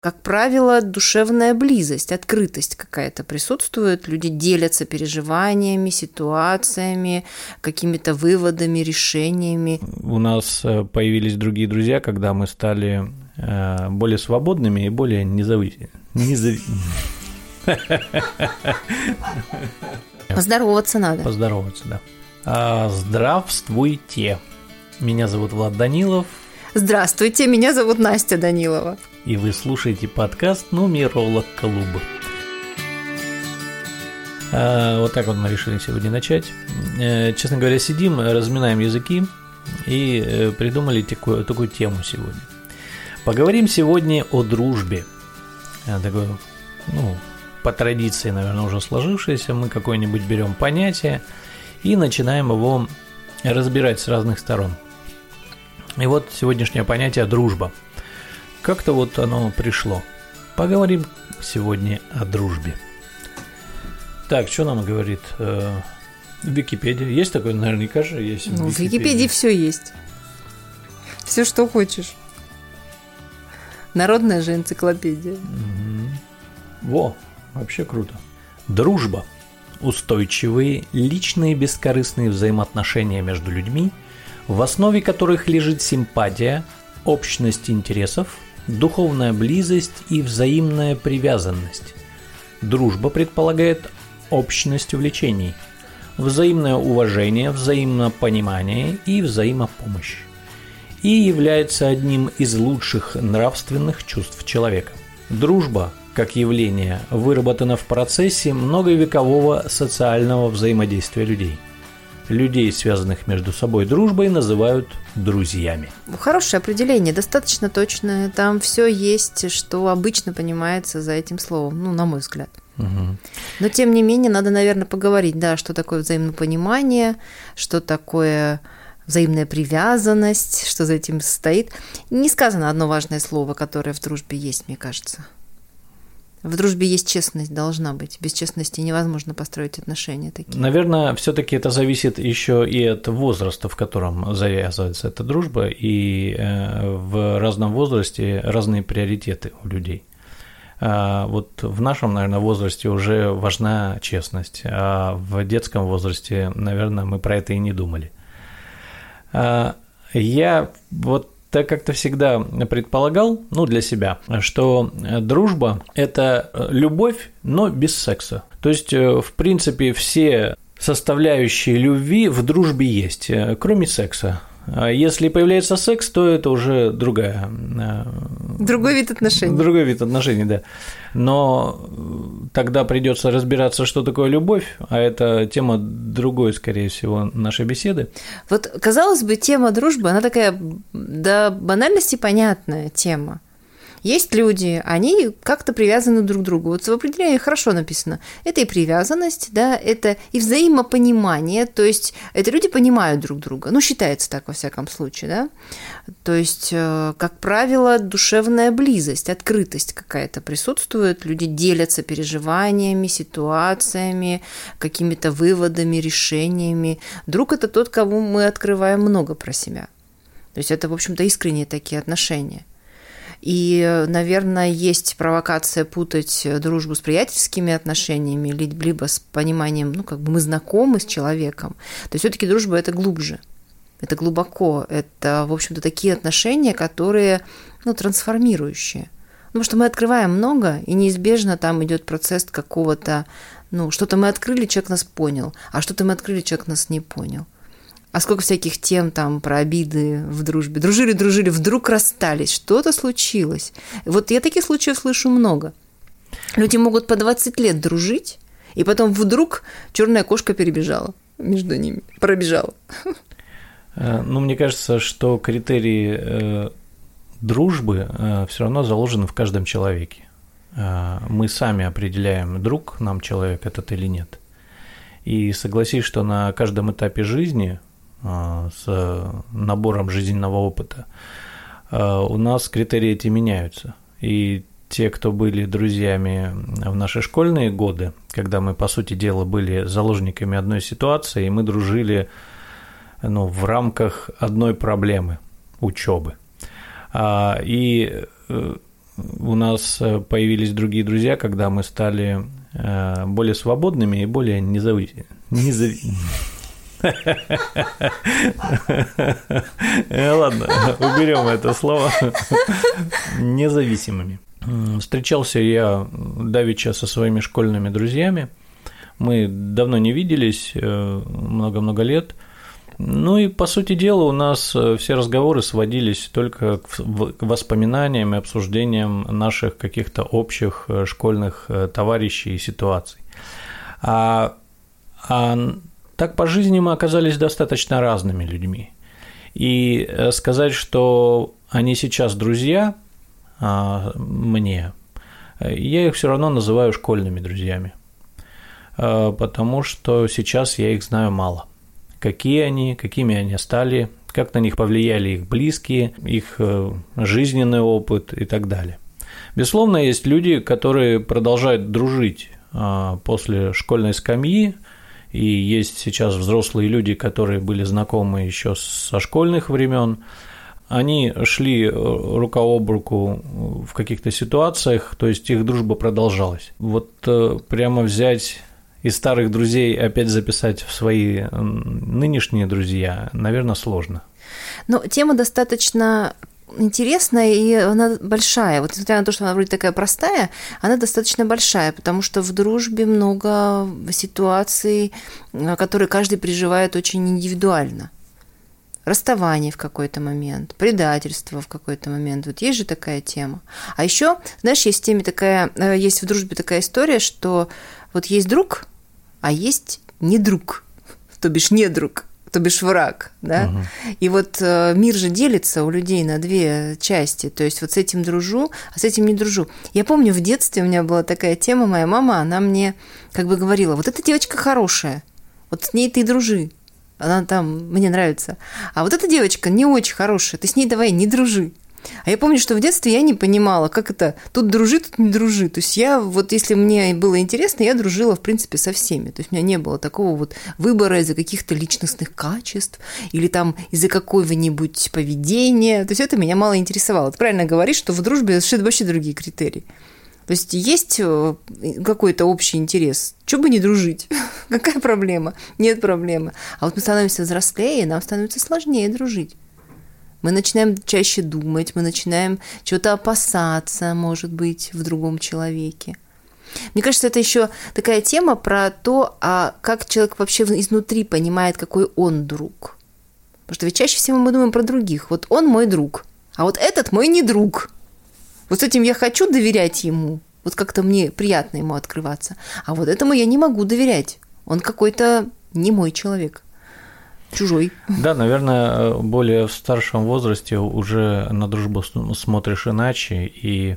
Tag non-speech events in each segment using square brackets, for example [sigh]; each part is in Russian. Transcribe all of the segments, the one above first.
Как правило, душевная близость, открытость какая-то присутствует. Люди делятся переживаниями, ситуациями, какими-то выводами, решениями. У нас э, появились другие друзья, когда мы стали э, более свободными и более независимыми. Поздороваться надо. Поздороваться, да. А, здравствуйте. Меня зовут Влад Данилов. Здравствуйте, меня зовут Настя Данилова и вы слушаете подкаст «Нумеролог Клуба». А, вот так вот мы решили сегодня начать. Э, честно говоря, сидим, разминаем языки и э, придумали такую, такую тему сегодня. Поговорим сегодня о дружбе. Э, такой, ну, по традиции, наверное, уже сложившееся, мы какое-нибудь берем понятие и начинаем его разбирать с разных сторон. И вот сегодняшнее понятие «дружба». Как-то вот оно пришло. Поговорим сегодня о дружбе. Так, что нам говорит э, Википедия? Есть такой, наверняка же есть. Ну, в Википедии все есть. Все, что хочешь. Народная же энциклопедия. Угу. Во, вообще круто. Дружба. Устойчивые, личные бескорыстные взаимоотношения между людьми, в основе которых лежит симпатия, общность интересов, духовная близость и взаимная привязанность. Дружба предполагает общность увлечений, взаимное уважение, взаимопонимание и взаимопомощь и является одним из лучших нравственных чувств человека. Дружба, как явление, выработана в процессе многовекового социального взаимодействия людей – Людей, связанных между собой дружбой, называют друзьями. Хорошее определение, достаточно точное. Там все есть, что обычно понимается за этим словом, ну, на мой взгляд. Угу. Но тем не менее, надо, наверное, поговорить, да, что такое взаимопонимание, что такое взаимная привязанность, что за этим стоит. Не сказано одно важное слово, которое в дружбе есть, мне кажется. В дружбе есть честность, должна быть. Без честности невозможно построить отношения такие. Наверное, все-таки это зависит еще и от возраста, в котором завязывается эта дружба, и э, в разном возрасте разные приоритеты у людей. А вот в нашем, наверное, возрасте уже важна честность, а в детском возрасте, наверное, мы про это и не думали. А я вот так как-то всегда предполагал, ну, для себя, что дружба – это любовь, но без секса. То есть, э, в принципе, все составляющие любви в дружбе есть, э, кроме секса. А если появляется секс, то это уже другая. Э, Другой вид отношений. Другой вид отношений, да. Но тогда придется разбираться, что такое любовь, а это тема другой, скорее всего, нашей беседы. Вот, казалось бы, тема дружбы, она такая до банальности понятная тема. Есть люди, они как-то привязаны друг к другу. Вот в определении хорошо написано. Это и привязанность, да, это и взаимопонимание, то есть это люди понимают друг друга. Ну, считается так во всяком случае, да. То есть, э, как правило, душевная близость, открытость какая-то присутствует. Люди делятся переживаниями, ситуациями, какими-то выводами, решениями. Друг – это тот, кому мы открываем много про себя. То есть это, в общем-то, искренние такие отношения. И, наверное, есть провокация путать дружбу с приятельскими отношениями, либо с пониманием, ну, как бы мы знакомы с человеком. То есть все-таки дружба это глубже. Это глубоко. Это, в общем-то, такие отношения, которые ну, трансформирующие. Потому что мы открываем много, и неизбежно там идет процесс какого-то, ну, что-то мы открыли, человек нас понял, а что-то мы открыли, человек нас не понял. А сколько всяких тем там про обиды в дружбе. Дружили, дружили, вдруг расстались, что-то случилось. Вот я таких случаев слышу много. Люди могут по 20 лет дружить, и потом вдруг черная кошка перебежала между ними, пробежала. Э, ну, мне кажется, что критерии э, дружбы э, все равно заложены в каждом человеке. Мы сами определяем, друг нам человек этот или нет. И согласись, что на каждом этапе жизни с набором жизненного опыта, а, у нас критерии эти меняются. И те, кто были друзьями в наши школьные годы, когда мы, по сути дела, были заложниками одной ситуации, и мы дружили ну, в рамках одной проблемы – учебы. А, и э, у нас появились другие друзья, когда мы стали более свободными и более независимыми. Ладно, уберем это слово. Независимыми. Встречался я давеча со своими школьными друзьями. Мы давно не виделись, э, много-много лет. Ну и, по сути дела, у нас э, все разговоры сводились только к воспоминаниям и обсуждениям наших каких-то общих э, школьных товарищей и ситуаций. А, а так по жизни мы оказались достаточно разными людьми. И сказать, что они сейчас друзья – а, мне, я их все равно называю школьными друзьями, а, потому что сейчас я их знаю мало. Какие они, какими они стали, как на них повлияли их близкие, их э, жизненный опыт и так далее. Безусловно, есть люди, которые продолжают дружить а, после школьной скамьи, и есть сейчас взрослые люди, которые были знакомы еще со школьных времен, они шли э, рука об руку в каких-то ситуациях, то есть их дружба продолжалась. Вот э, прямо взять из старых друзей опять записать в свои нынешние друзья, наверное, сложно. Но тема достаточно интересная, и она большая. Вот несмотря на то, что она вроде такая простая, она достаточно большая, потому что в дружбе много ситуаций, э, которые каждый переживает очень индивидуально расставание в какой-то момент, предательство в какой-то момент. Вот есть же такая тема. А еще, знаешь, есть в теме такая, э, есть в дружбе такая история, что вот есть друг, а есть не друг, [laughs] то бишь не друг то бишь враг, да. Угу. И вот э, мир же делится у людей на две части. То есть вот с этим дружу, а с этим не дружу. Я помню, в детстве у меня была такая тема, моя мама, она мне как бы говорила, вот эта девочка хорошая, вот с ней ты дружи она там мне нравится. А вот эта девочка не очень хорошая, ты с ней давай не дружи. А я помню, что в детстве я не понимала, как это тут дружи, тут не дружи. То есть я вот, если мне было интересно, я дружила, в принципе, со всеми. То есть у меня не было такого вот выбора из-за каких-то личностных качеств или там из-за какого-нибудь поведения. То есть это меня мало интересовало. Ты правильно говоришь, что в дружбе совершенно вообще другие критерии. То есть есть э, какой-то общий интерес. Чего бы не дружить? [laughs] Какая проблема? Нет проблемы. А вот мы становимся взрослее, нам становится сложнее дружить. Мы начинаем чаще думать, мы начинаем чего-то опасаться, может быть, в другом человеке. Мне кажется, это еще такая тема про то, а как человек вообще изнутри понимает, какой он друг. Потому что ведь чаще всего мы думаем про других. Вот он мой друг, а вот этот мой не друг. Вот с этим я хочу доверять ему. Вот как-то мне приятно ему открываться. А вот этому я не могу доверять. Он какой-то не мой человек. Чужой. Да, наверное, более в старшем возрасте уже на дружбу смотришь иначе, и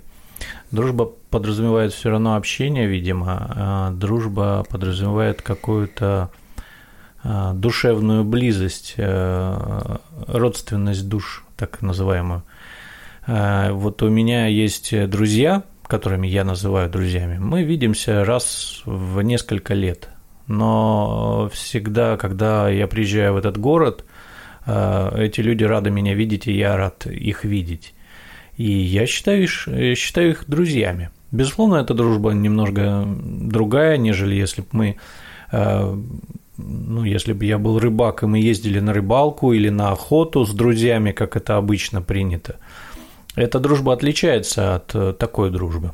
дружба подразумевает все равно общение, видимо, а дружба подразумевает какую-то а, душевную близость, э, родственность душ, так называемую. Э, вот у меня есть друзья, которыми я называю друзьями. Мы видимся раз в несколько лет. Но всегда, когда я приезжаю в этот город, э, эти люди рады меня видеть, и я рад их видеть. И я считаю, считаю их друзьями. Безусловно, эта дружба немножко другая, нежели если бы мы э, ну, если бы я был рыбак, и мы ездили на рыбалку или на охоту с друзьями, как это обычно принято, эта дружба отличается от э, такой дружбы.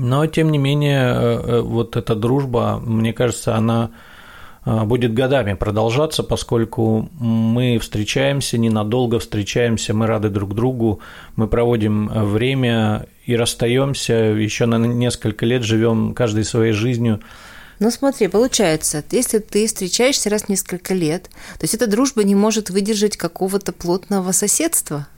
Но, тем не менее, э, э, вот эта дружба, мне кажется, она будет годами продолжаться, поскольку мы встречаемся ненадолго, встречаемся, мы рады друг другу, мы проводим время и расстаемся еще на несколько лет, живем каждой своей жизнью. Ну смотри, получается, если ты встречаешься раз в несколько лет, то есть эта дружба не может выдержать какого-то плотного соседства –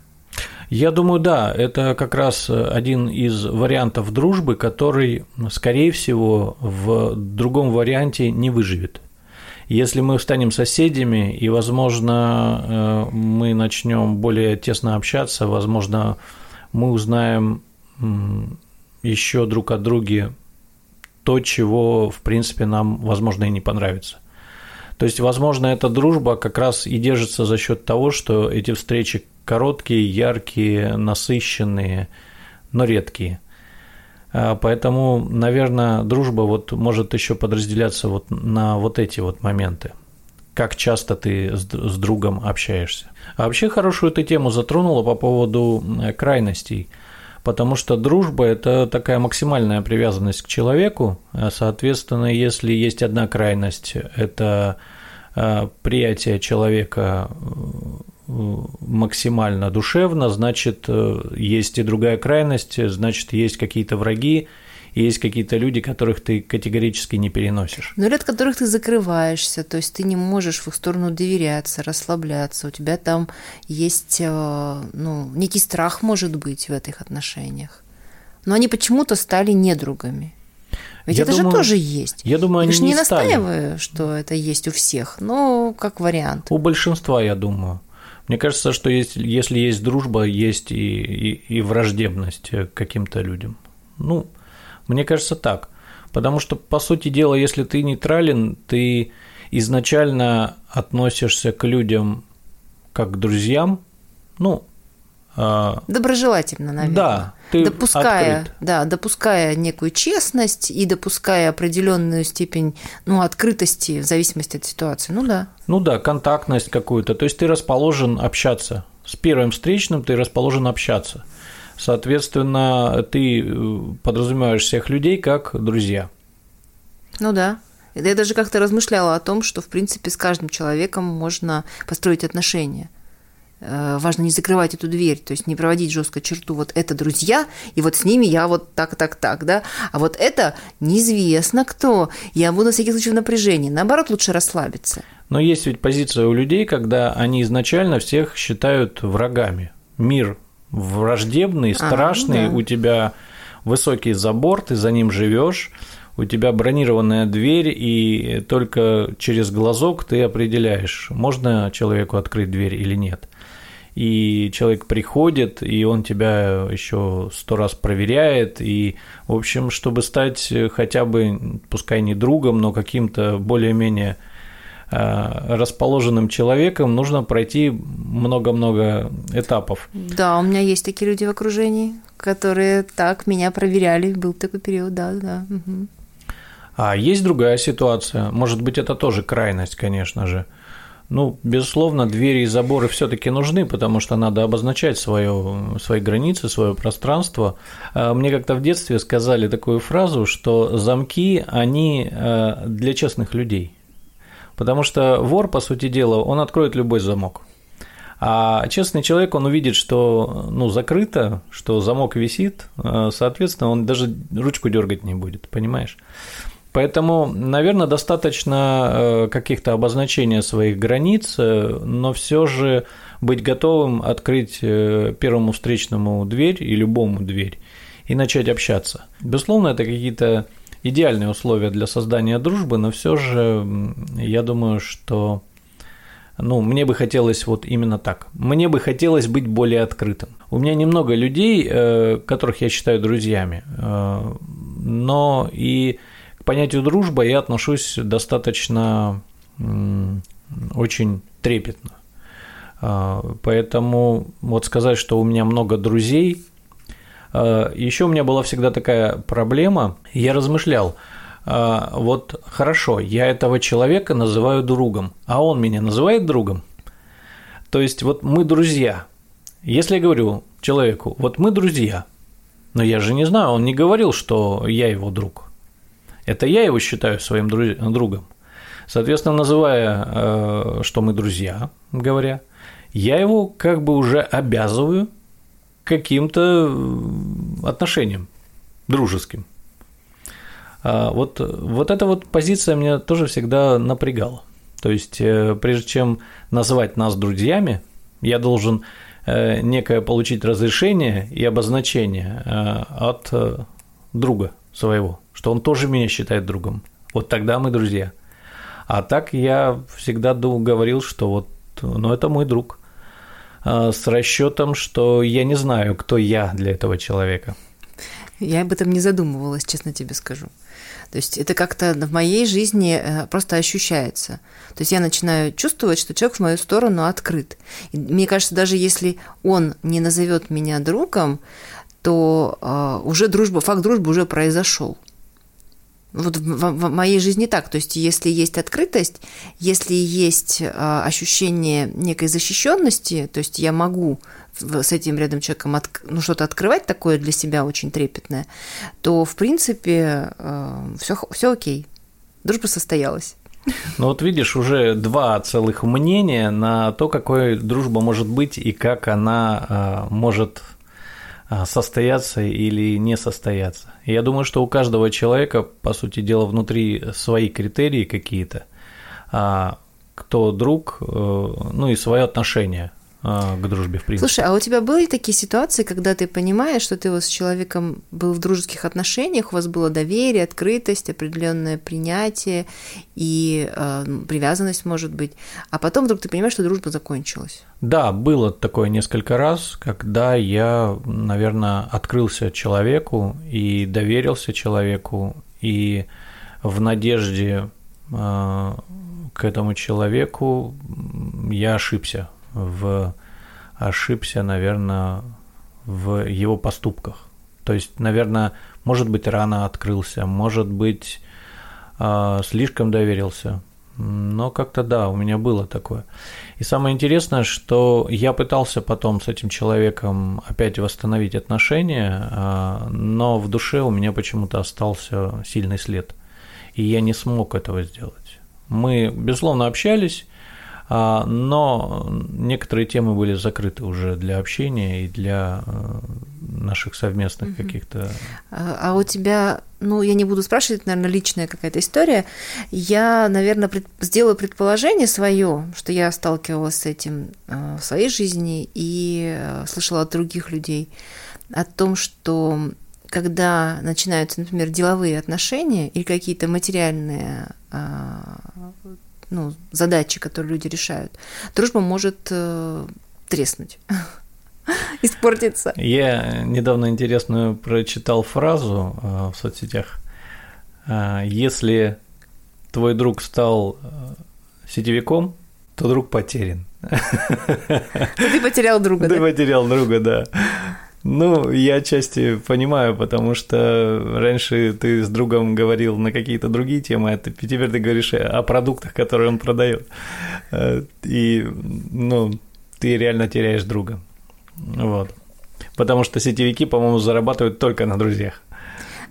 я думаю, да, это как раз один из вариантов дружбы, который, скорее всего, в другом варианте не выживет. Если мы станем соседями, и, возможно, э, мы начнем более тесно общаться, возможно, мы узнаем еще друг от друга то, чего, в принципе, нам, возможно, и не понравится. То есть, возможно, эта дружба как раз и держится за счет того, что эти встречи короткие, яркие, насыщенные, но редкие. А, поэтому, наверное, дружба вот может еще подразделяться вот на вот эти вот моменты. Как часто ты с, другом общаешься. А вообще хорошую ты тему затронула по поводу крайностей. Потому что дружба – это такая максимальная привязанность к человеку. А, соответственно, если есть одна крайность – это а, приятие человека максимально душевно, значит, э, есть и другая крайность, значит, есть какие-то враги, и есть какие-то люди, которых ты категорически не переносишь. Но от которых ты закрываешься, то есть ты не можешь в их сторону доверяться, расслабляться, у тебя там есть э, ну, некий страх, может быть, в этих отношениях. Но они почему-то стали недругами. Ведь я это думаю, же тоже есть. Я думаю, они я не, не настаиваю, что это есть у всех, но как вариант. У большинства, я думаю. Мне кажется, что есть, если есть дружба, есть и, и, и враждебность к каким-то людям. Ну, мне кажется так. Потому что, по сути дела, если ты нейтрален, ты изначально относишься к людям как к друзьям, ну, а, Доброжелательно, наверное. Да, ты допуская, открыт. да, допуская некую честность и допуская определенную степень ну, открытости в зависимости от ситуации. Ну да. Ну да, контактность какую-то. То есть ты расположен общаться. С первым встречным ты расположен общаться. Соответственно, ты э, подразумеваешь всех людей как друзья. Ну да. Я даже как-то размышляла о том, что, в принципе, с каждым человеком можно построить отношения – важно не закрывать эту дверь, то есть не проводить жестко черту. Вот это друзья, и вот с ними я вот так, так, так, да. А вот это неизвестно кто. Я буду на всякий случай в напряжении. Наоборот, лучше расслабиться. Но есть ведь позиция у людей, когда они изначально всех считают врагами. Мир враждебный, а, страшный, а, да. у тебя высокий забор, ты за ним живешь, у тебя бронированная дверь, и только через глазок ты определяешь, можно человеку открыть дверь или нет и человек приходит, и он тебя еще сто раз проверяет, и, в общем, чтобы стать хотя бы, пускай не другом, но каким-то более-менее а, расположенным человеком, нужно пройти много-много этапов. Да, у меня есть такие люди в окружении, которые так меня проверяли, был такой период, да, да. Угу. А есть другая ситуация, может быть, это тоже крайность, конечно же – ну, безусловно, двери и заборы все-таки нужны, потому что надо обозначать свое, свои границы, свое пространство. А мне как-то в детстве сказали такую фразу, что замки, они э, для честных людей. Потому что вор, по сути дела, он откроет любой замок. А честный человек, он увидит, что ну, закрыто, что замок висит, э, соответственно, он даже ручку дергать не будет, понимаешь? Поэтому, наверное, достаточно э, каких-то обозначения своих границ, э, но все же быть готовым открыть э, первому встречному дверь и любому дверь и начать общаться. Безусловно, это какие-то идеальные условия для создания дружбы, но все же я думаю, что ну, мне бы хотелось вот именно так. Мне бы хотелось быть более открытым. У меня немного людей, которых я считаю друзьями, но и к понятию дружба я отношусь достаточно очень трепетно. А, поэтому вот сказать, что у меня много друзей, а, еще у меня была всегда такая проблема, я размышлял, а, вот хорошо, я этого человека называю другом, а он меня называет другом. То есть вот мы друзья. Если я говорю человеку, вот мы друзья, но я же не знаю, он не говорил, что я его друг. Это я его считаю своим другом. Соответственно, называя, э, что мы друзья, говоря, я его как бы уже обязываю каким-то э, отношением дружеским. А вот, вот эта вот позиция меня тоже всегда напрягала. То есть, э, прежде чем назвать нас друзьями, я должен некое получить разрешение и обозначение от друга своего что он тоже меня считает другом. Вот тогда мы друзья. А так я всегда говорил, что вот, ну, это мой друг. А, с расчетом, что я не знаю, кто я для этого человека. Я об этом не задумывалась, честно тебе скажу. То есть это как-то в моей жизни э, просто ощущается. То есть я начинаю чувствовать, что человек в мою сторону открыт. И мне кажется, даже если он не назовет меня другом, то э, уже дружба, факт дружбы уже произошел. Вот в, в, моей жизни так. То есть, если есть открытость, если есть э, ощущение некой защищенности, то есть я могу с этим рядом человеком от, ну, что-то открывать такое для себя очень трепетное, то в принципе все, все окей. Дружба состоялась. Ну вот видишь, уже два целых мнения на то, какой дружба может быть и как она э, может а, состояться или не состояться. Я думаю, что у каждого человека, по сути дела, внутри свои критерии какие-то, а, кто друг, э, ну и свое отношение а, к дружбе, в принципе. Слушай, а у тебя были такие ситуации, когда ты понимаешь, что ты вот с человеком был в дружеских отношениях, у вас было доверие, открытость, определенное принятие и э, привязанность, может быть, а потом вдруг ты понимаешь, что дружба закончилась? Да, было такое несколько раз, когда я, наверное, открылся человеку и доверился человеку, и в надежде э, к этому человеку я ошибся в ошибся, наверное, в его поступках. То есть, наверное, может быть, рано открылся, может быть, а, слишком доверился. Но как-то да, у меня было такое. И самое интересное, что я пытался потом с этим человеком опять восстановить отношения, а, но в душе у меня почему-то остался сильный след. И я не смог этого сделать. Мы, безусловно, общались, но некоторые темы были закрыты уже для общения и для э, наших совместных угу. каких-то. А, а у тебя, ну, я не буду спрашивать, наверное, личная какая-то история. Я, наверное, пред... сделаю предположение свое, что я сталкивалась с этим э, в своей жизни и э, слышала от других людей о том, что когда начинаются, например, деловые отношения или какие-то материальные а, ну, задачи, которые люди решают, дружба может э, треснуть [laughs] испортиться. Я недавно интересную прочитал фразу э, в соцсетях. Э, если твой друг стал э, сетевиком, то друг потерян. [laughs] Ты потерял друга, Ты потерял друга, да. Ну, я отчасти понимаю, потому что раньше ты с другом говорил на какие-то другие темы, а теперь ты говоришь о продуктах, которые он продает. Э, и, ну, ты реально теряешь друга. Вот. Потому что сетевики, по-моему, зарабатывают только на друзьях.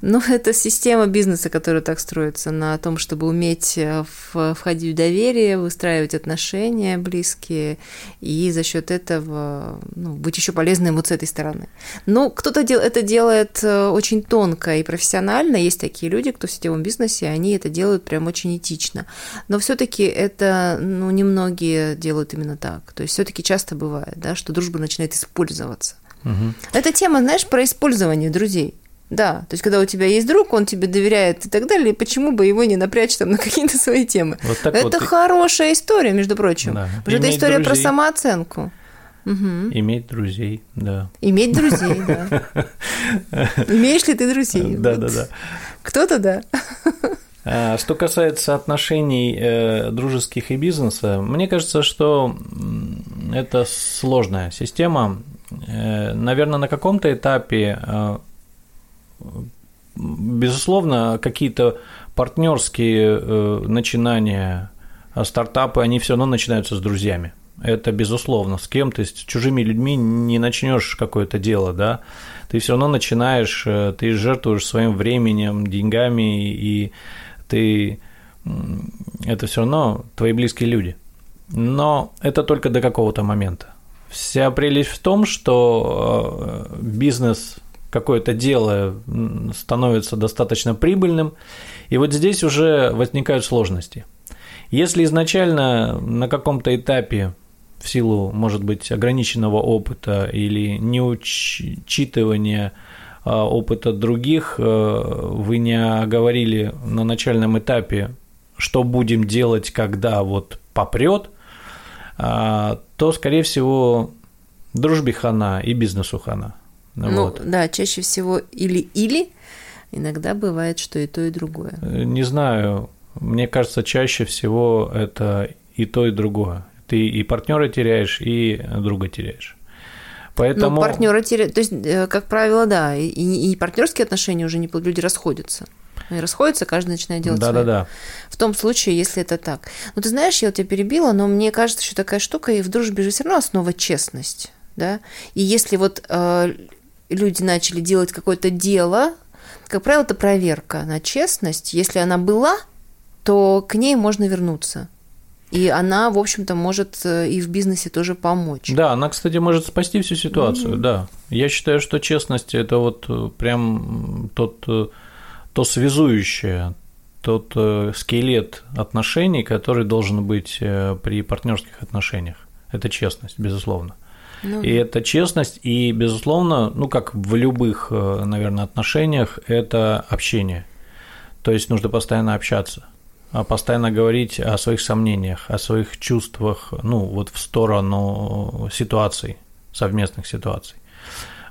Ну, [laughs] это система бизнеса, которая так строится, на том, чтобы уметь э, входить в доверие, выстраивать отношения близкие, и за счет этого ну, быть еще полезным вот с этой стороны. Но кто-то это делает э, очень тонко и профессионально. Есть такие люди, кто в сетевом бизнесе, они это делают прям очень этично. Но все-таки это, ну, немногие делают именно так. То есть все-таки часто бывает, да, что дружба начинает использоваться. Угу. Это тема, знаешь, про использование друзей. Да, то есть когда у тебя есть друг, он тебе доверяет и так далее, почему бы его не напрячь там на какие-то свои темы? Вот это вот хорошая история, между прочим. Да. Потому что это история друзей. про самооценку. Угу. Иметь друзей, да. Иметь друзей, да. [laughs] Имеешь ли ты друзей? Да, да, да. Кто-то да. А, что касается отношений э, дружеских и бизнеса, мне кажется, что это сложная система. Э, наверное, на каком-то этапе э, безусловно, какие-то партнерские э, начинания, а стартапы, они все равно начинаются с друзьями. Это безусловно. С кем ты, с чужими людьми не начнешь какое-то дело, да. Ты все равно начинаешь, э, ты жертвуешь своим временем, деньгами, и ты это все равно твои близкие люди. Но это только до какого-то момента. Вся прелесть в том, что э, бизнес какое-то дело становится достаточно прибыльным, и вот здесь уже возникают сложности. Если изначально на каком-то этапе в силу, может быть, ограниченного опыта или неучитывания а, опыта других, э, вы не говорили на начальном этапе, что будем делать, когда вот попрет, а, то, скорее всего, дружбе хана и бизнесу хана. Ну, вот. да, чаще всего или-или, иногда бывает, что и то, и другое. Э, не знаю, мне кажется, чаще всего это и то, и другое. Ты и партнера теряешь, и друга теряешь. Поэтому... Ну, партнера теряют. То есть, э, как правило, да. И, и партнерские отношения уже не люди расходятся. И расходятся, каждый начинает делать да, свое. Да, да, В том случае, если это так. Ну, ты знаешь, я вот тебя перебила, но мне кажется, что такая штука, и в дружбе же все равно основа честность. Да? И если вот э, люди начали делать какое-то дело, как правило, это проверка на честность. Если она была, то к ней можно вернуться. И она, в общем-то, может э, и в бизнесе тоже помочь. Да, она, кстати, может спасти всю ситуацию, mm-hmm. да. Я считаю, что честность – это вот э, прям тот, э, то связующее, тот скелет отношений, который должен быть при партнерских отношениях. Это честность, безусловно. Ну, и это честность, и, безусловно, ну, как в любых, наверное, отношениях, это общение. То есть нужно постоянно общаться – а постоянно говорить о своих сомнениях, о своих чувствах, ну, вот в сторону ситуаций, совместных ситуаций.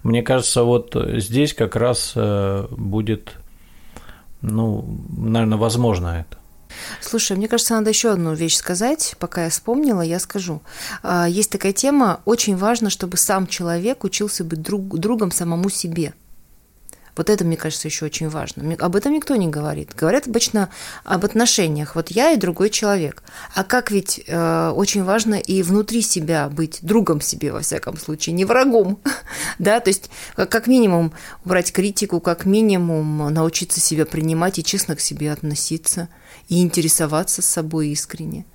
Мне кажется, вот здесь как раз э, будет, ну, наверное, возможно это. Слушай, мне кажется, надо еще одну вещь сказать, пока я вспомнила, я скажу. А, есть такая тема, очень важно, чтобы сам человек учился быть друг, другом самому себе – вот это, мне кажется, еще очень важно. Об этом никто не говорит. Говорят обычно об отношениях. Вот я и другой человек. А как ведь э, очень важно и внутри себя быть другом себе, во всяком случае, не врагом. [laughs] да, то есть как минимум убрать критику, как минимум научиться себя принимать и честно к себе относиться и интересоваться собой искренне.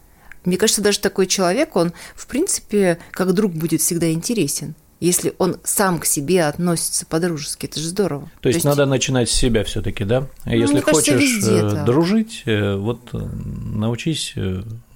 Мне кажется, даже такой человек, он, в принципе, как друг будет всегда интересен если он сам к себе относится по-дружески. Это же здорово. То, То есть, есть надо начинать с себя все-таки, да? Ну, если хочешь кажется, э, дружить, э, вот э, научись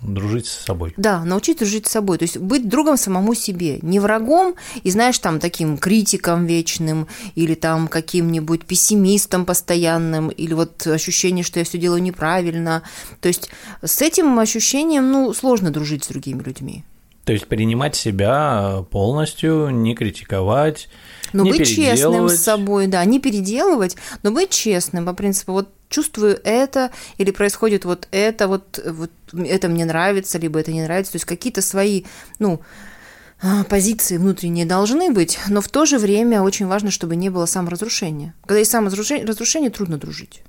дружить с собой. Да, научить дружить с собой. То есть быть другом самому себе, не врагом и, знаешь, там таким критиком вечным или там каким-нибудь пессимистом постоянным или вот ощущение, что я все делаю неправильно. То есть с этим ощущением, ну, сложно дружить с другими людьми. То есть принимать себя полностью, не критиковать, но не быть честным с собой, да, не переделывать, но быть честным по принципу вот чувствую это или происходит вот это, вот, вот это мне нравится, либо это не нравится, то есть какие-то свои, ну, а, позиции внутренние должны быть, но в то же время очень важно, чтобы не было саморазрушения. Когда есть саморазрушение, разрушение, трудно дружить.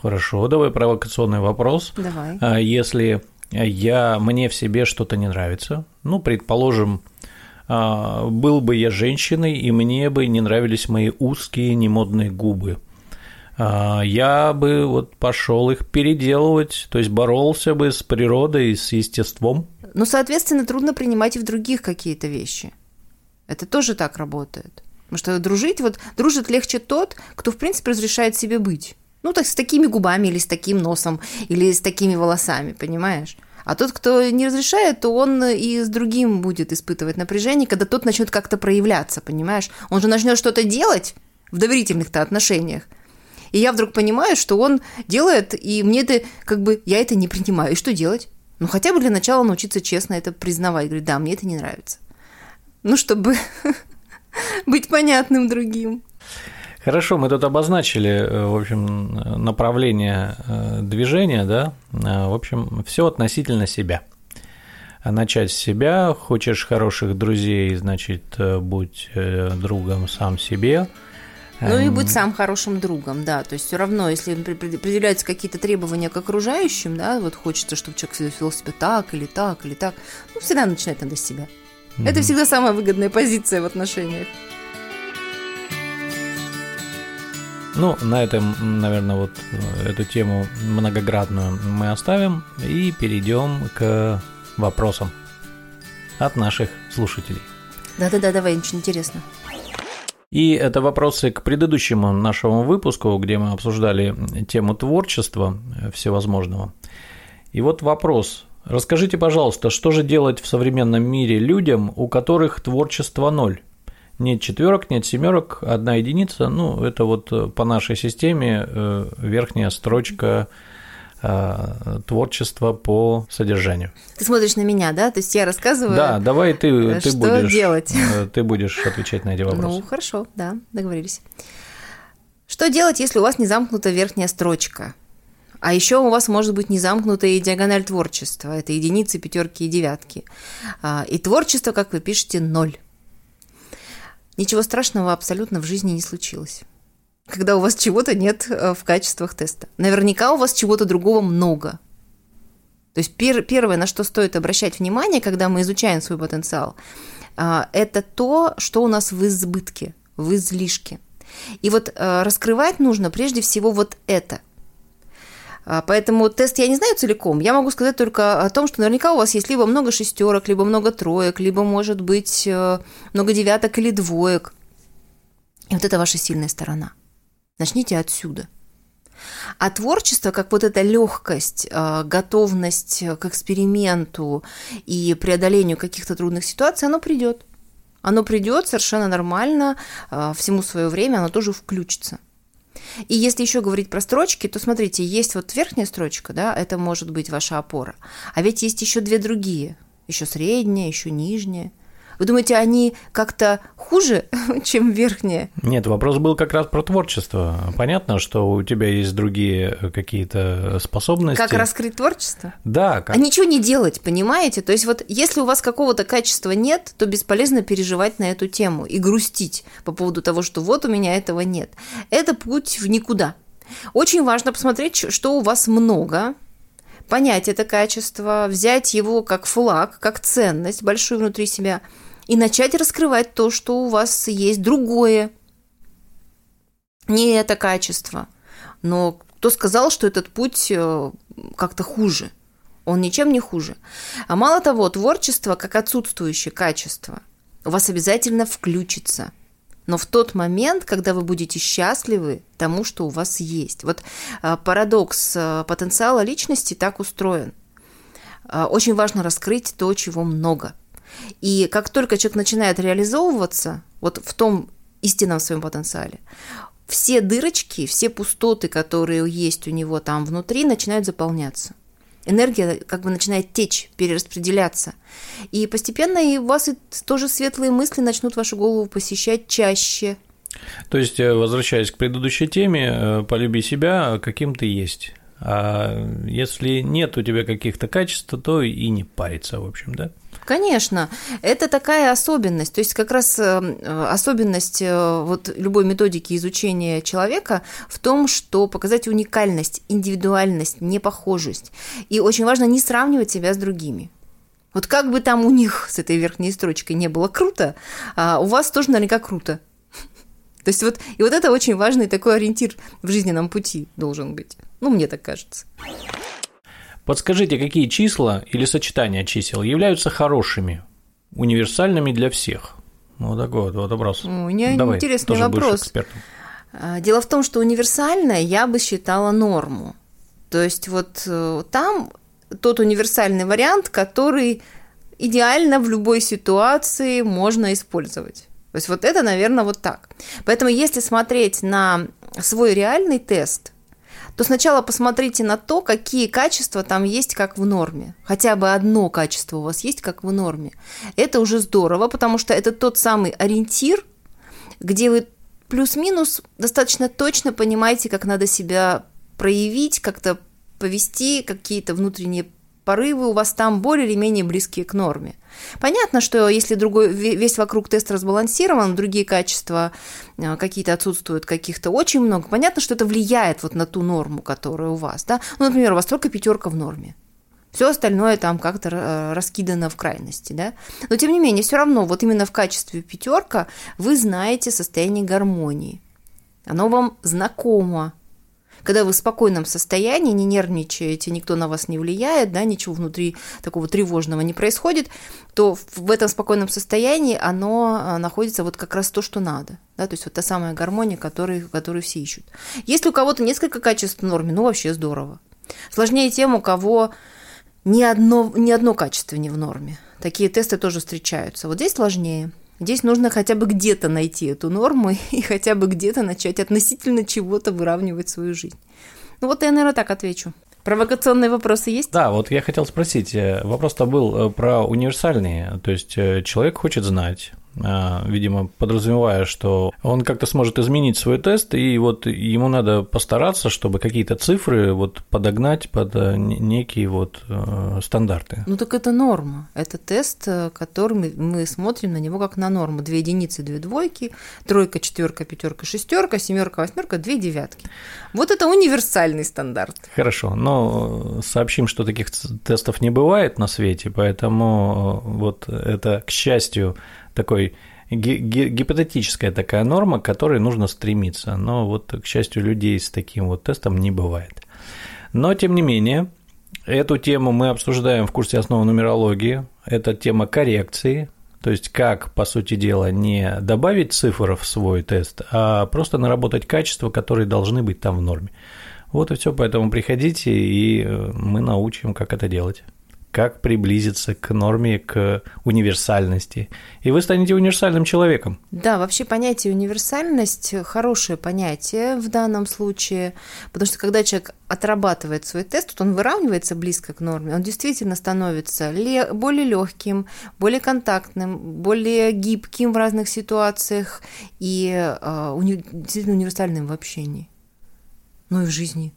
Хорошо, давай провокационный вопрос. Давай. А если я, мне в себе что-то не нравится. Ну, предположим, а, был бы я женщиной, и мне бы не нравились мои узкие немодные губы. А, я бы вот пошел их переделывать, то есть боролся бы с природой, с естеством. Ну, соответственно, трудно принимать и в других какие-то вещи. Это тоже так работает. Потому что дружить, вот дружит легче тот, кто, в принципе, разрешает себе быть. Ну, так с такими губами или с таким носом, или с такими волосами, понимаешь? А тот, кто не разрешает, то он и с другим будет испытывать напряжение, когда тот начнет как-то проявляться, понимаешь? Он же начнет что-то делать в доверительных-то отношениях. И я вдруг понимаю, что он делает, и мне это как бы я это не принимаю. И что делать? Ну, хотя бы для начала научиться честно это признавать. Говорить, да, мне это не нравится. Ну, чтобы [laughs] быть понятным другим. Хорошо, мы тут обозначили, э, в общем, направление э, движения, да, э, в общем, все относительно себя. А начать с себя, хочешь хороших друзей, значит, будь другом сам себе. Ну и эм, будь сам хорошим другом, да. То есть все равно, если определяются какие-то требования к окружающим, да, вот хочется, чтобы человек вел себя так или так или так, ну всегда начинать надо с себя. Mm-hmm. Это всегда самая выгодная позиция в отношениях. Ну, на этом, наверное, вот э, эту тему многоградную мы оставим и перейдем к вопросам от наших слушателей. Да-да-да, давай, очень интересно. И это вопросы к предыдущему нашему выпуску, где мы обсуждали тему творчества всевозможного. И вот вопрос. Расскажите, пожалуйста, что же делать в современном мире людям, у которых творчество ноль? Нет четверок, нет семерок, одна единица. Ну, это вот э, по нашей системе э, верхняя строчка э, творчества по содержанию. Ты смотришь на меня, да? То есть я рассказываю. Да, давай ты, ты что будешь делать. Ты будешь отвечать на эти вопросы. Ну, хорошо, да, договорились. Что делать, если у вас не замкнута верхняя строчка? А еще у вас может быть не замкнутая диагональ творчества. Это единицы, пятерки и девятки. А, и творчество, как вы пишете, ноль. Ничего страшного абсолютно в жизни не случилось. Когда у вас чего-то нет э, в качествах теста. Наверняка у вас чего-то другого много. То есть пер, первое, на что стоит обращать внимание, когда мы изучаем свой потенциал, а, это то, что у нас в избытке, в излишке. И вот э, раскрывать нужно прежде всего вот это – поэтому тест я не знаю целиком. Я могу сказать только о том, что наверняка у вас есть либо много шестерок, либо много троек, либо, может быть, э, много девяток или двоек. И вот это ваша сильная сторона. Начните отсюда. А творчество, как вот эта легкость, э, готовность к эксперименту и преодолению каких-то трудных ситуаций, оно придет. Оно придет совершенно нормально, э, всему свое время, оно тоже включится. И если еще говорить про строчки, то смотрите, есть вот верхняя строчка, да, это может быть ваша опора, а ведь есть еще две другие, еще средняя, еще нижняя. Вы думаете, они как-то хуже, [laughs] чем верхние? Нет, вопрос был как раз про творчество. Понятно, что у тебя есть другие какие-то способности. Как раскрыть творчество? Да. Как... А ничего не делать, понимаете? То есть вот если у вас какого-то качества нет, то бесполезно переживать на эту тему и грустить по поводу того, что вот у меня этого нет. Это путь в никуда. Очень важно посмотреть, что у вас много, понять это качество, взять его как флаг, как ценность большую внутри себя – и начать раскрывать то, что у вас есть другое. Не это качество. Но кто сказал, что этот путь э, как-то хуже? Он ничем не хуже. А мало того, творчество, как отсутствующее качество, у вас обязательно включится. Но в тот момент, когда вы будете счастливы тому, что у вас есть. Вот э, парадокс э, потенциала личности так устроен. Очень важно раскрыть то, чего много – и как только человек начинает реализовываться вот в том истинном своем потенциале, все дырочки, все пустоты, которые есть у него там внутри, начинают заполняться. Энергия как бы начинает течь, перераспределяться. И постепенно и у вас и тоже светлые мысли начнут вашу голову посещать чаще. То есть, э, возвращаясь к предыдущей теме, э, полюби себя, каким ты есть. А если нет у тебя каких-то качеств, то и не париться, в общем, да? Конечно, это такая особенность, то есть как раз э, особенность э, вот любой методики изучения человека в том, что показать уникальность, индивидуальность, непохожесть. И очень важно не сравнивать себя с другими. Вот как бы там у них с этой верхней строчкой не было круто, а у вас тоже наверняка круто. То есть вот, и вот это очень важный такой ориентир в жизненном пути должен быть. Ну, мне так кажется. Подскажите, какие числа или сочетания чисел являются хорошими, универсальными для всех? Ну, вот такой вот, вопрос. У меня Давай, интересный вопрос. А, дело в том, что универсальное я бы считала норму. То есть вот э, там тот универсальный вариант, который идеально в любой ситуации можно использовать. То есть вот это, наверное, вот так. Поэтому если смотреть на свой реальный тест, то сначала посмотрите на то, какие качества там есть как в норме. Хотя бы одно качество у вас есть как в норме. Это уже здорово, потому что это тот самый ориентир, где вы плюс-минус достаточно точно понимаете, как надо себя проявить, как-то повести, какие-то внутренние порывы у вас там более или менее близкие к норме. Понятно, что если другой, весь вокруг тест разбалансирован, другие качества э, какие-то отсутствуют, каких-то очень много, понятно, что это влияет вот на ту норму, которая у вас. Да? Ну, например, у вас только пятерка в норме. Все остальное там как-то э, раскидано в крайности, да. Но тем не менее, все равно, вот именно в качестве пятерка вы знаете состояние гармонии. Оно вам знакомо, когда вы в спокойном состоянии, не нервничаете, никто на вас не влияет, да, ничего внутри такого тревожного не происходит, то в этом спокойном состоянии оно а, находится вот как раз то, что надо. Да, то есть вот та самая гармония, которую, которую все ищут. Если у кого-то несколько качеств в норме, ну вообще здорово. Сложнее тем, у кого ни одно, ни одно качество не в норме. Такие тесты тоже встречаются. Вот здесь сложнее. Здесь нужно хотя бы где-то найти эту норму [laughs] и хотя бы где-то начать относительно чего-то выравнивать свою жизнь. Ну вот я, наверное, так отвечу. Провокационные вопросы есть? Да, вот я хотел спросить. Э, вопрос-то был э, про универсальные. То есть э, человек хочет знать, видимо, подразумевая, что он как-то сможет изменить свой тест, и вот ему надо постараться, чтобы какие-то цифры вот подогнать под э, некие вот э, стандарты. Ну так это норма. Это тест, э, который мы смотрим на него как на норму. Две единицы, две двойки, тройка, четверка, пятерка, шестерка, семерка, восьмерка, две девятки. Вот это универсальный стандарт. Хорошо, но сообщим, что таких тестов не бывает на свете, поэтому вот это, к счастью, такой гипотетическая такая норма, к которой нужно стремиться. Но вот, к счастью, людей с таким вот тестом не бывает. Но, тем не менее, эту тему мы обсуждаем в курсе основы нумерологии. Это тема коррекции, то есть как, по сути дела, не добавить цифр в свой тест, а просто наработать качества, которые должны быть там в норме. Вот и все, поэтому приходите, и э, мы научим, как это делать как приблизиться к норме, к универсальности. И вы станете универсальным человеком. Да, вообще понятие универсальность – хорошее понятие в данном случае, потому что когда человек отрабатывает свой тест, то он выравнивается близко к норме, он действительно становится более легким, более контактным, более гибким в разных ситуациях и э, действительно универсальным в общении, ну и в жизни.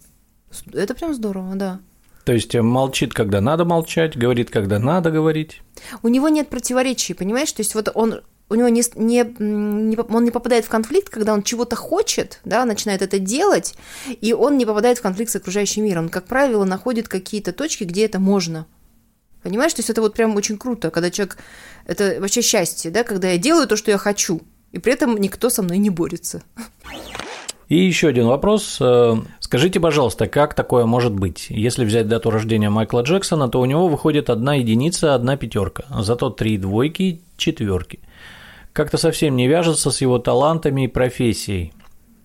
Это прям здорово, да. То есть э, молчит, когда надо молчать, говорит, когда надо говорить. У него нет противоречий, понимаешь? То есть вот он у него не, не, не, он не попадает в конфликт, когда он чего-то хочет, да, начинает это делать, и он не попадает в конфликт с окружающим миром. Он, как правило, находит какие-то точки, где это можно. Понимаешь, то есть это вот прям очень круто, когда человек... Это вообще счастье, да, когда я делаю то, что я хочу, и при этом никто со мной не борется. И еще один вопрос. Э, скажите, пожалуйста, как такое может быть? Если взять дату рождения Майкла Джексона, то у него выходит одна единица, одна пятерка, зато три двойки, четверки. Как-то совсем не вяжется с его талантами и профессией.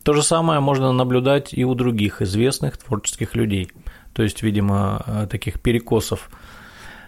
То же самое можно наблюдать и у других известных творческих людей. То есть, видимо, э, таких перекосов.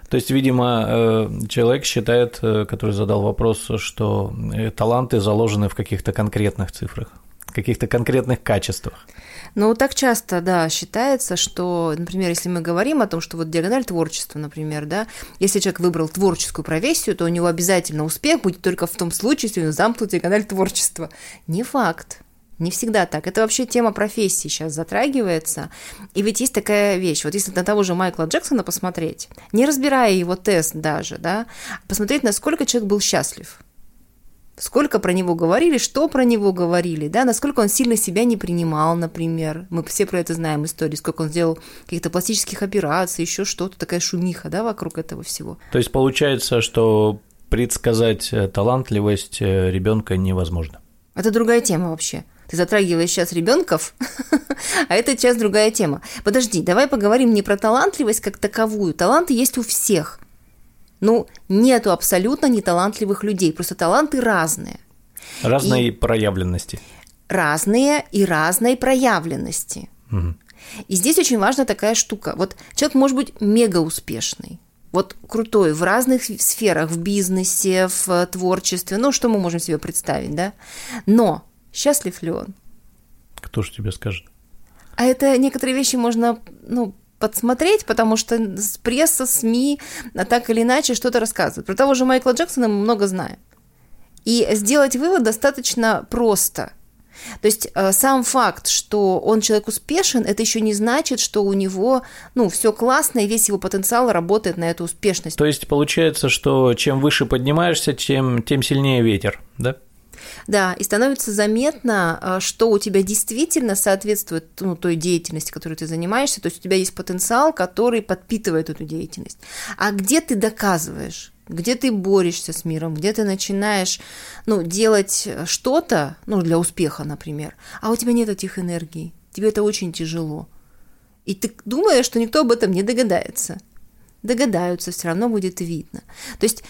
То есть, видимо, э, человек считает, который задал вопрос, что таланты заложены в каких-то конкретных цифрах каких-то конкретных качествах. Ну, так часто, да, считается, что, например, если мы говорим о том, что вот диагональ творчества, например, да, если человек выбрал творческую профессию, то у него обязательно успех будет только в том случае, если он замкнут диагональ творчества. Не факт. Не всегда так. Это вообще тема профессии сейчас затрагивается. И ведь есть такая вещь. Вот если на того же Майкла Джексона посмотреть, не разбирая его тест даже, да, посмотреть, насколько человек был счастлив – сколько про него говорили, что про него говорили, да, насколько он сильно себя не принимал, например. Мы все про это знаем истории, сколько он сделал каких-то пластических операций, еще что-то, такая шумиха, да, вокруг этого всего. То есть получается, что предсказать э, талантливость э, ребенка невозможно. Это другая тема вообще. Ты затрагиваешь сейчас ребенков, [laughs] а это сейчас другая тема. Подожди, давай поговорим не про талантливость как таковую. Таланты есть у всех. Ну, нету абсолютно неталантливых людей, просто таланты разные. Разные и проявленности. Разные и разной проявленности. Угу. И здесь очень важна такая штука. Вот человек может быть мега успешный, вот крутой в разных сферах, в бизнесе, в творчестве, ну, что мы можем себе представить, да? Но счастлив ли он? Кто же тебе скажет? А это некоторые вещи можно, ну, подсмотреть, потому что пресса, СМИ а так или иначе что-то рассказывают. Про того же Майкла Джексона мы много знаем. И сделать вывод достаточно просто. То есть э, сам факт, что он человек успешен, это еще не значит, что у него ну, все классно, и весь его потенциал работает на эту успешность. То есть получается, что чем выше поднимаешься, тем, тем сильнее ветер, да? Да, и становится заметно, а, что у тебя действительно соответствует ну, той деятельности, которой ты занимаешься, то есть у тебя есть потенциал, который подпитывает эту деятельность. А где ты доказываешь? где ты борешься с миром, где ты начинаешь ну, делать что-то ну, для успеха, например, а у тебя нет этих энергий, тебе это очень тяжело. И ты думаешь, что никто об этом не догадается. Догадаются, все равно будет видно. То есть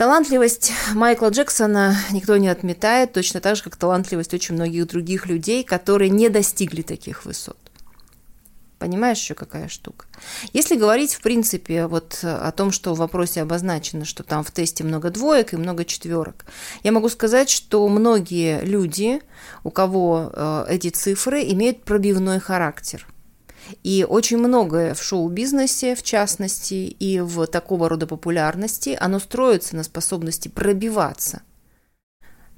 Талантливость Майкла Джексона никто не отметает, точно так же, как талантливость очень многих других людей, которые не достигли таких высот. Понимаешь еще какая штука? Если говорить, в принципе, вот о том, что в вопросе обозначено, что там в тесте много двоек и много четверок, я могу сказать, что многие люди, у кого э, эти цифры, имеют пробивной характер – и очень многое в шоу-бизнесе, в частности, и в такого рода популярности, оно строится на способности пробиваться.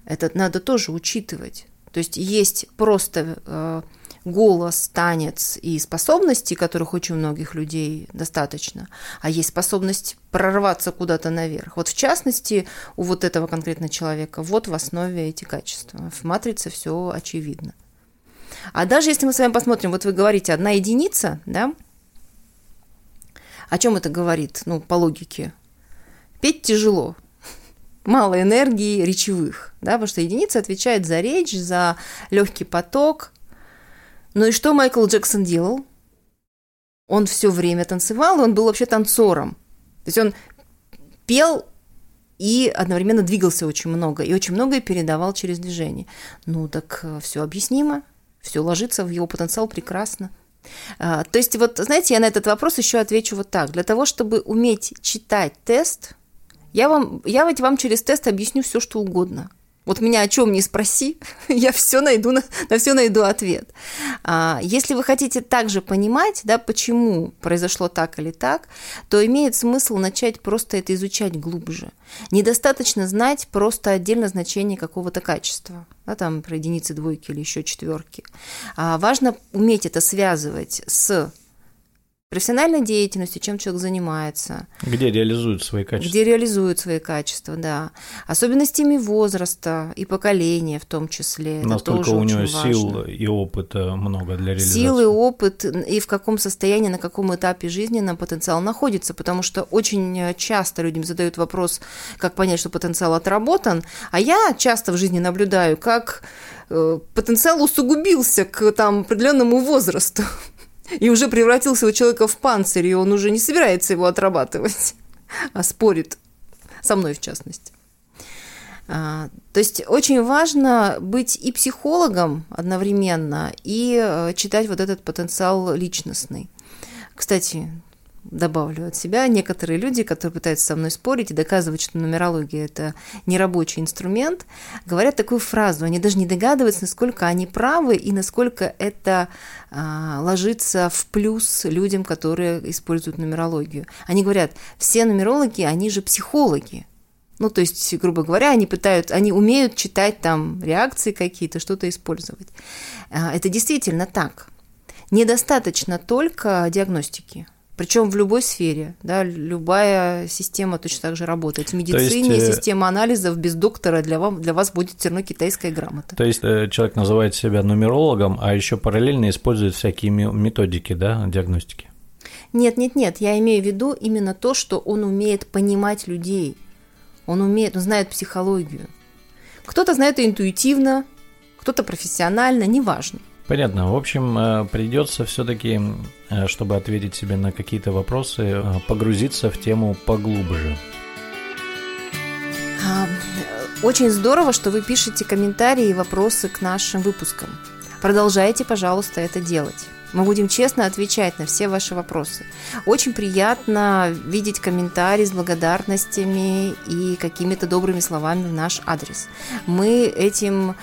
Это надо тоже учитывать. То есть есть просто э, голос, танец и способности, которых очень многих людей достаточно, а есть способность прорваться куда-то наверх. Вот в частности, у вот этого конкретно человека вот в основе эти качества. В матрице все очевидно. А даже если мы с вами посмотрим, вот вы говорите, одна единица, да, о чем это говорит, ну, по логике? Петь тяжело, мало энергии речевых, да, потому что единица отвечает за речь, за легкий поток. Ну и что Майкл Джексон делал? Он все время танцевал, и он был вообще танцором. То есть он пел и одновременно двигался очень много, и очень многое передавал через движение. Ну так э, все объяснимо, все ложится в его потенциал прекрасно. А, то есть вот, знаете, я на этот вопрос еще отвечу вот так. Для того, чтобы уметь читать тест, я вам, я ведь вам через тест объясню все, что угодно. Вот меня о чем не спроси, [laughs] я все найду, на, на все найду ответ. А, если вы хотите также понимать, да, почему произошло так или так, то имеет смысл начать просто это изучать глубже. Недостаточно знать просто отдельно значение какого-то качества, да, там про единицы, двойки или еще четверки. А важно уметь это связывать с профессиональной деятельностью, чем человек занимается. Где реализует свои качества. Где реализует свои качества, да. Особенностями возраста и поколения в том числе. Насколько у него сил и опыта много для реализации. Сил и опыт, и в каком состоянии, на каком этапе жизненном потенциал находится, потому что очень часто людям задают вопрос, как понять, что потенциал отработан, а я часто в жизни наблюдаю, как э, потенциал усугубился к там, определенному возрасту и уже превратился у человека в панцирь, и он уже не собирается его отрабатывать, а спорит со мной в частности. А, то есть очень важно быть и психологом одновременно, и э, читать вот этот потенциал личностный. Кстати, добавлю от себя, некоторые люди, которые пытаются со мной спорить и доказывать, что нумерология – это нерабочий инструмент, говорят такую фразу, они даже не догадываются, насколько они правы и насколько это а, ложится в плюс людям, которые используют нумерологию. Они говорят, все нумерологи, они же психологи, ну, то есть, грубо говоря, они пытаются, они умеют читать там реакции какие-то, что-то использовать. А, это действительно так. Недостаточно только диагностики. Причем в любой сфере, да, любая система точно так же работает. В медицине есть, э, система анализов без доктора для, вам, для вас будет все равно китайская грамота. То есть э, человек называет себя нумерологом, а еще параллельно использует всякие методики да, диагностики? Нет, нет, нет, я имею в виду именно то, что он умеет понимать людей, он умеет, он знает психологию. Кто-то знает интуитивно, кто-то профессионально, неважно. Понятно. В общем, э, придется все-таки, э, чтобы ответить себе на какие-то вопросы, э, погрузиться в тему поглубже. А, очень здорово, что вы пишете комментарии и вопросы к нашим выпускам. Продолжайте, пожалуйста, это делать. Мы будем честно отвечать на все ваши вопросы. Очень приятно видеть комментарии с благодарностями и какими-то добрыми словами в наш адрес. Мы этим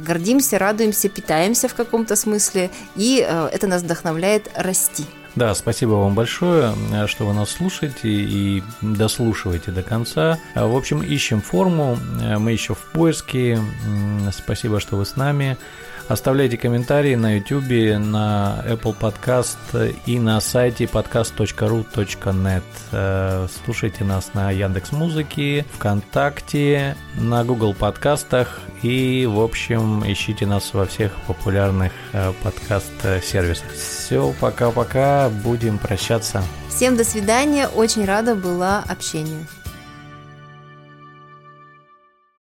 гордимся, радуемся, питаемся в каком-то смысле, и э, это нас вдохновляет расти. Да, спасибо вам большое, э, что вы нас слушаете и дослушиваете до конца. В общем, ищем форму, мы еще в поиске. Спасибо, что вы с нами. Оставляйте комментарии на YouTube, на Apple Podcast и на сайте podcast.ru.net. Э, слушайте нас на Яндекс Музыке, ВКонтакте, на Google подкастах и, в общем, ищите нас во всех популярных э, подкаст-сервисах. Все, пока-пока, будем прощаться. Всем до свидания, очень рада была общению.